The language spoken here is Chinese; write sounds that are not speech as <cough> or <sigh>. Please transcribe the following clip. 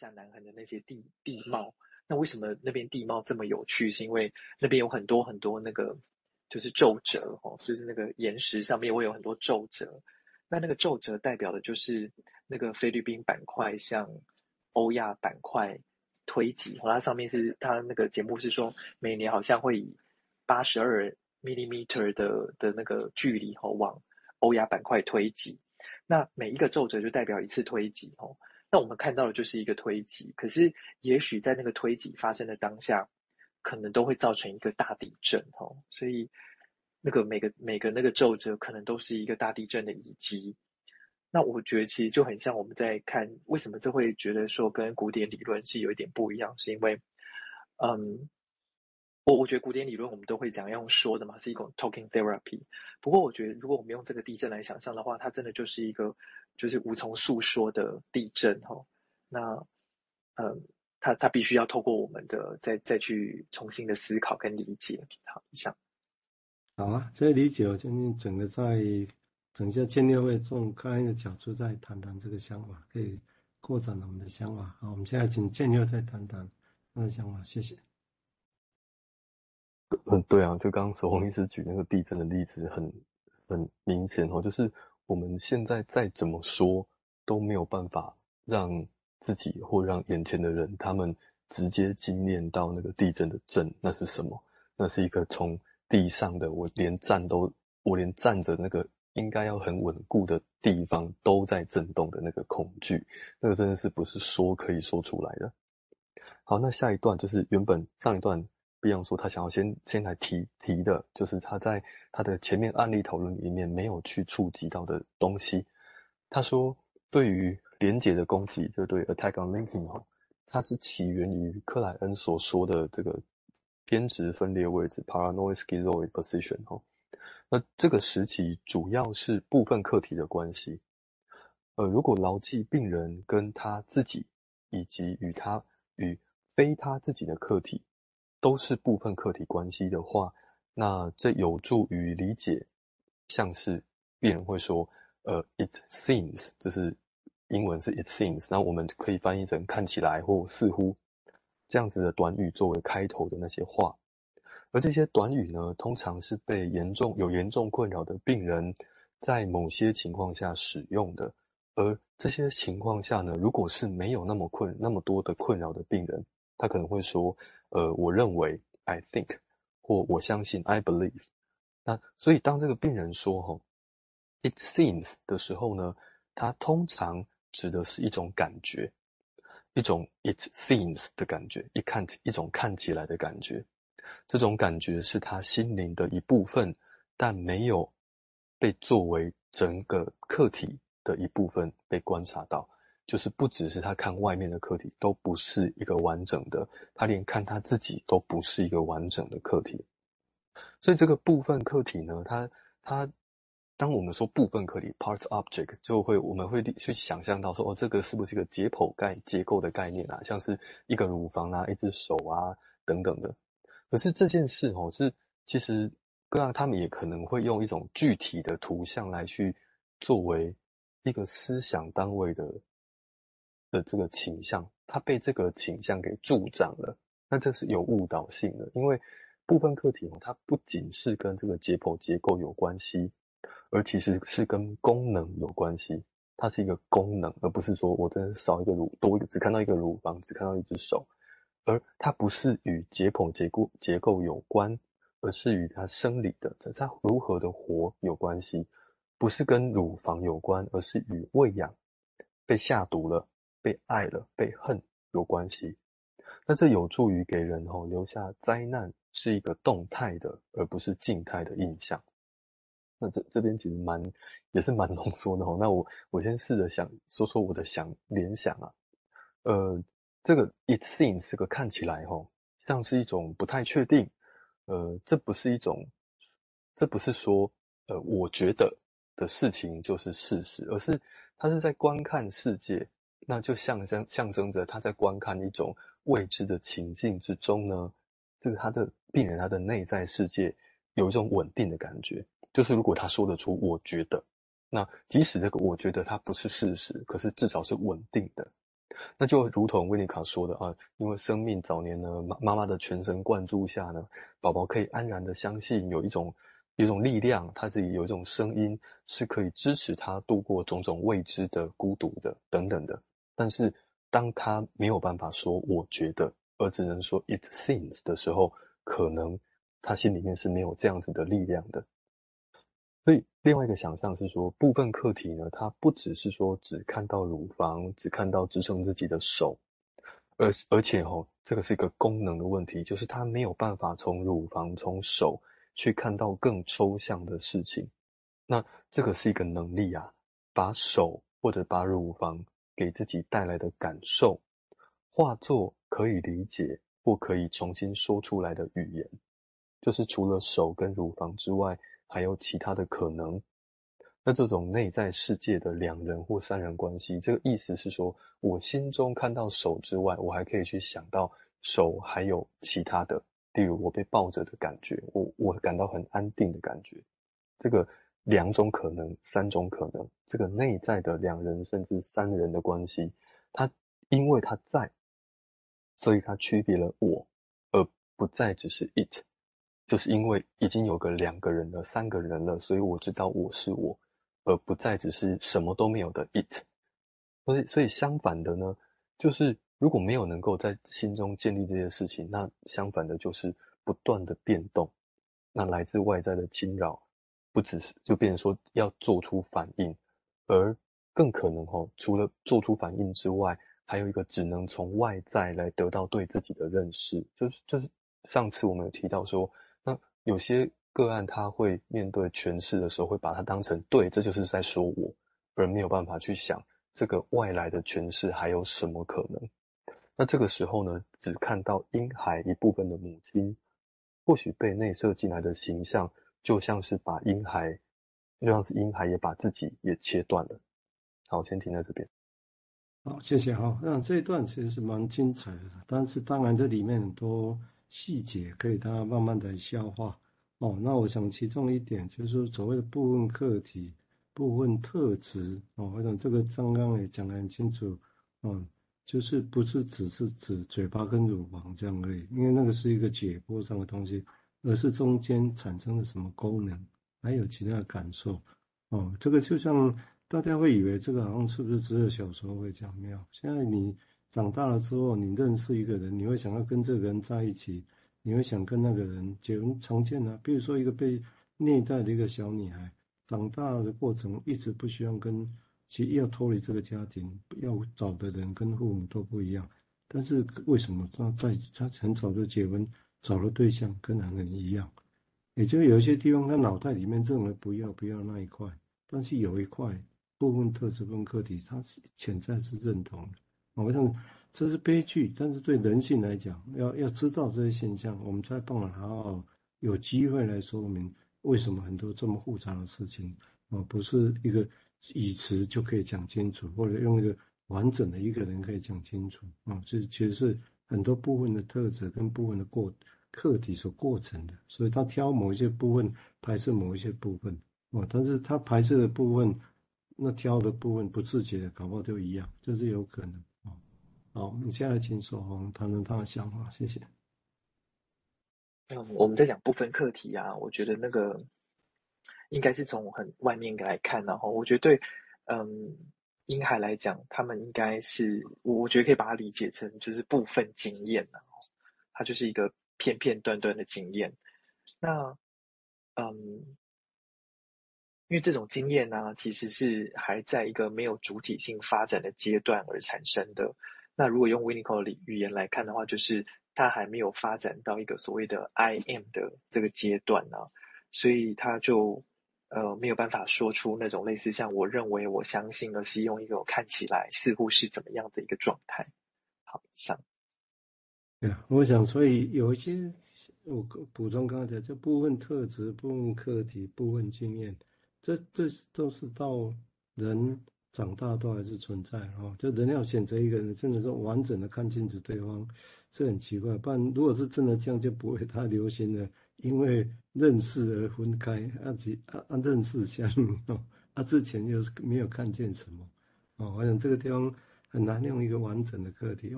下南横的那些地地貌。那为什么那边地貌这么有趣？是因为那边有很多很多那个就是皱褶哦，就是那个岩石上面会有很多皱褶。那那个皱褶代表的就是那个菲律宾板块向欧亚板块推挤。它上面是它那个节目是说，每年好像会以八十二 millimeter 的的那个距离哦往欧亚板块推挤。那每一个皱褶就代表一次推挤哦。那我们看到的就是一个推挤，可是也许在那个推挤发生的当下，可能都会造成一个大地震哦，所以那个每个每个那个皱褶可能都是一个大地震的遗迹。那我觉得其实就很像我们在看，为什么这会觉得说跟古典理论是有一点不一样，是因为，嗯，我我觉得古典理论我们都会讲要用说的嘛，是一种 talking therapy。不过我觉得如果我们用这个地震来想象的话，它真的就是一个。就是无从诉说的地震哈，那，嗯，他他必须要透过我们的再再去重新的思考跟理解，好，以上。好啊，这个理解我今天整个在等一下见面会从开一个角度再谈谈这个想法，可以扩展我们的想法。好，我们现在请建佑再谈谈那个想法，谢谢。嗯，对啊，就刚刚守宏医师举那个地震的例子很很明显哦，就是。我们现在再怎么说都没有办法让自己或让眼前的人，他们直接经验到那个地震的震，那是什么？那是一个从地上的，我连站都，我连站着那个应该要很稳固的地方都在震动的那个恐惧，那个真的是不是说可以说出来的。好，那下一段就是原本上一段。比方说，他想要先先来提提的，就是他在他的前面案例讨论里面没有去触及到的东西。他说，对于连结的攻击，就对 attack on linking 哈，它是起源于克莱恩所说的这个偏执分裂位置 paranoid schizoid position 哈。那这个时期主要是部分客体的关系。呃，如果牢记病人跟他自己以及与他与非他自己的客体。都是部分客体关系的话，那这有助于理解，像是病人会说，呃，it seems，就是英文是 it seems，那我们可以翻译成看起来或似乎这样子的短语作为开头的那些话，而这些短语呢，通常是被严重有严重困扰的病人在某些情况下使用的，而这些情况下呢，如果是没有那么困那么多的困扰的病人，他可能会说。呃，我认为，I think，或我相信，I believe。那所以当这个病人说“吼，it seems” 的时候呢，他通常指的是一种感觉，一种 “it seems” 的感觉，一看一种看起来的感觉。这种感觉是他心灵的一部分，但没有被作为整个客体的一部分被观察到。就是不只是他看外面的客体都不是一个完整的，他连看他自己都不是一个完整的客体。所以这个部分客体呢，它它，当我们说部分客体 （part object），就会我们会去想象到说，哦，这个是不是一个解剖概结构的概念啊？像是一个乳房啊，一只手啊等等的。可是这件事哦，是其实各样他们也可能会用一种具体的图像来去作为一个思想单位的。的这个倾向，他被这个倾向给助长了，那这是有误导性的，因为部分客体哦，它不仅是跟这个解剖结构有关系，而其实是跟功能有关系。它是一个功能，而不是说我真的少一个乳，多一个只看到一个乳房，只看到一只手，而它不是与解剖结构结构有关，而是与它生理的，它如何的活有关系，不是跟乳房有关，而是与喂养被下毒了。被爱了，被恨有关系，那这有助于给人吼留下灾难是一个动态的，而不是静态的印象。那这这边其实蛮也是蛮浓缩的吼。那我我先试着想说说我的想联想啊，呃，这个 it seems 这个看起来吼像是一种不太确定，呃，这不是一种，这不是说呃我觉得的事情就是事实，而是他是在观看世界。那就象征象征着他在观看一种未知的情境之中呢，这个他的病人他的内在世界有一种稳定的感觉，就是如果他说得出“我觉得”，那即使这个“我觉得”它不是事实，可是至少是稳定的。那就如同维尼卡说的啊，因为生命早年呢，妈妈妈的全神贯注下呢，宝宝可以安然的相信有一种有一种力量，他自己有一种声音是可以支持他度过种种未知的孤独的等等的。但是当他没有办法说我觉得，而只能说 it seems 的时候，可能他心里面是没有这样子的力量的。所以，另外一个想象是说，部分课题呢，它不只是说只看到乳房，只看到支撑自己的手，而而且吼、哦，这个是一个功能的问题，就是他没有办法从乳房、从手去看到更抽象的事情。那这个是一个能力啊，把手或者把乳房给自己带来的感受，化作可以理解或可以重新说出来的语言，就是除了手跟乳房之外。还有其他的可能，那这种内在世界的两人或三人关系，这个意思是说，我心中看到手之外，我还可以去想到手还有其他的，例如我被抱着的感觉，我我感到很安定的感觉。这个两种可能，三种可能，这个内在的两人甚至三人的关系，它因为它在，所以它区别了我，而不再只是 it。就是因为已经有个两个人了，三个人了，所以我知道我是我，而不再只是什么都没有的 it。所以，所以相反的呢，就是如果没有能够在心中建立这些事情，那相反的就是不断的变动。那来自外在的侵扰，不只是就变成说要做出反应，而更可能哦，除了做出反应之外，还有一个只能从外在来得到对自己的认识。就是就是上次我们有提到说。那有些个案，他会面对诠释的时候，会把它当成对，这就是在说我，而没有办法去想这个外来的诠释还有什么可能。那这个时候呢，只看到婴孩一部分的母亲，或许被内射进来的形象，就像是把婴孩，就像是婴孩也把自己也切断了。好，我先停在这边。好，谢谢哈。那这一段其实是蛮精彩的，但是当然这里面很多。细节可以大家慢慢的消化哦。那我想其中一点就是所谓的部分客体、部分特质哦。我想这个刚刚也讲得很清楚，嗯，就是不是只是指嘴巴跟乳房这样而已，因为那个是一个解剖上的东西，而是中间产生了什么功能，还有其他的感受哦。这个就像大家会以为这个好像是不是只有小时候会讲没有？现在你。长大了之后，你认识一个人，你会想要跟这个人在一起，你会想跟那个人结婚，常见啊。比如说一个被虐待的一个小女孩，长大的过程一直不希望跟，其实要脱离这个家庭，要找的人跟父母都不一样。但是为什么他在他很早就结婚，找了对象跟男人一样？也就有一些地方，他脑袋里面认为不要不要那一块，但是有一块部分特质跟课题，他是潜在是认同的。我想这是悲剧，但是对人性来讲，要要知道这些现象，我们才帮了好好有机会来说明为什么很多这么复杂的事情啊，不是一个语词就可以讲清楚，或者用一个完整的一个人可以讲清楚啊。这其实是很多部分的特质跟部分的过课题所构成的，所以他挑某一些部分排斥某一些部分哦，但是他排斥的部分，那挑的部分不自觉的搞不好都一样，这是有可能。好，我们现在请守宏谈谈他的想法，谢谢。嗯，我们在讲部分课题啊，我觉得那个应该是从很外面来看，然后我觉得对，嗯，婴孩来讲，他们应该是，我我觉得可以把它理解成就是部分经验，然后它就是一个片片段段的经验。那，嗯，因为这种经验呢，其实是还在一个没有主体性发展的阶段而产生的。那如果用 Winnicott 语言来看的话，就是他还没有发展到一个所谓的 I am 的这个阶段呢、所以他就呃没有办法说出那种类似像我认为、我相信，而是用一个看起来似乎是怎么样的一个状态。好，上。对啊，我想所以有一些我补充刚才这部分特质、部分课题、部分经验，这这都是到人。长大都还是存在哦，就人要选择一个人，真的是完整的看清楚对方，是很奇怪。不然，如果是真的这样，就不会太流行了。因为认识而分开，啊，几啊啊认识相 <laughs> 哦，啊之前又是没有看见什么哦。我想这个地方很难用一个完整的课题。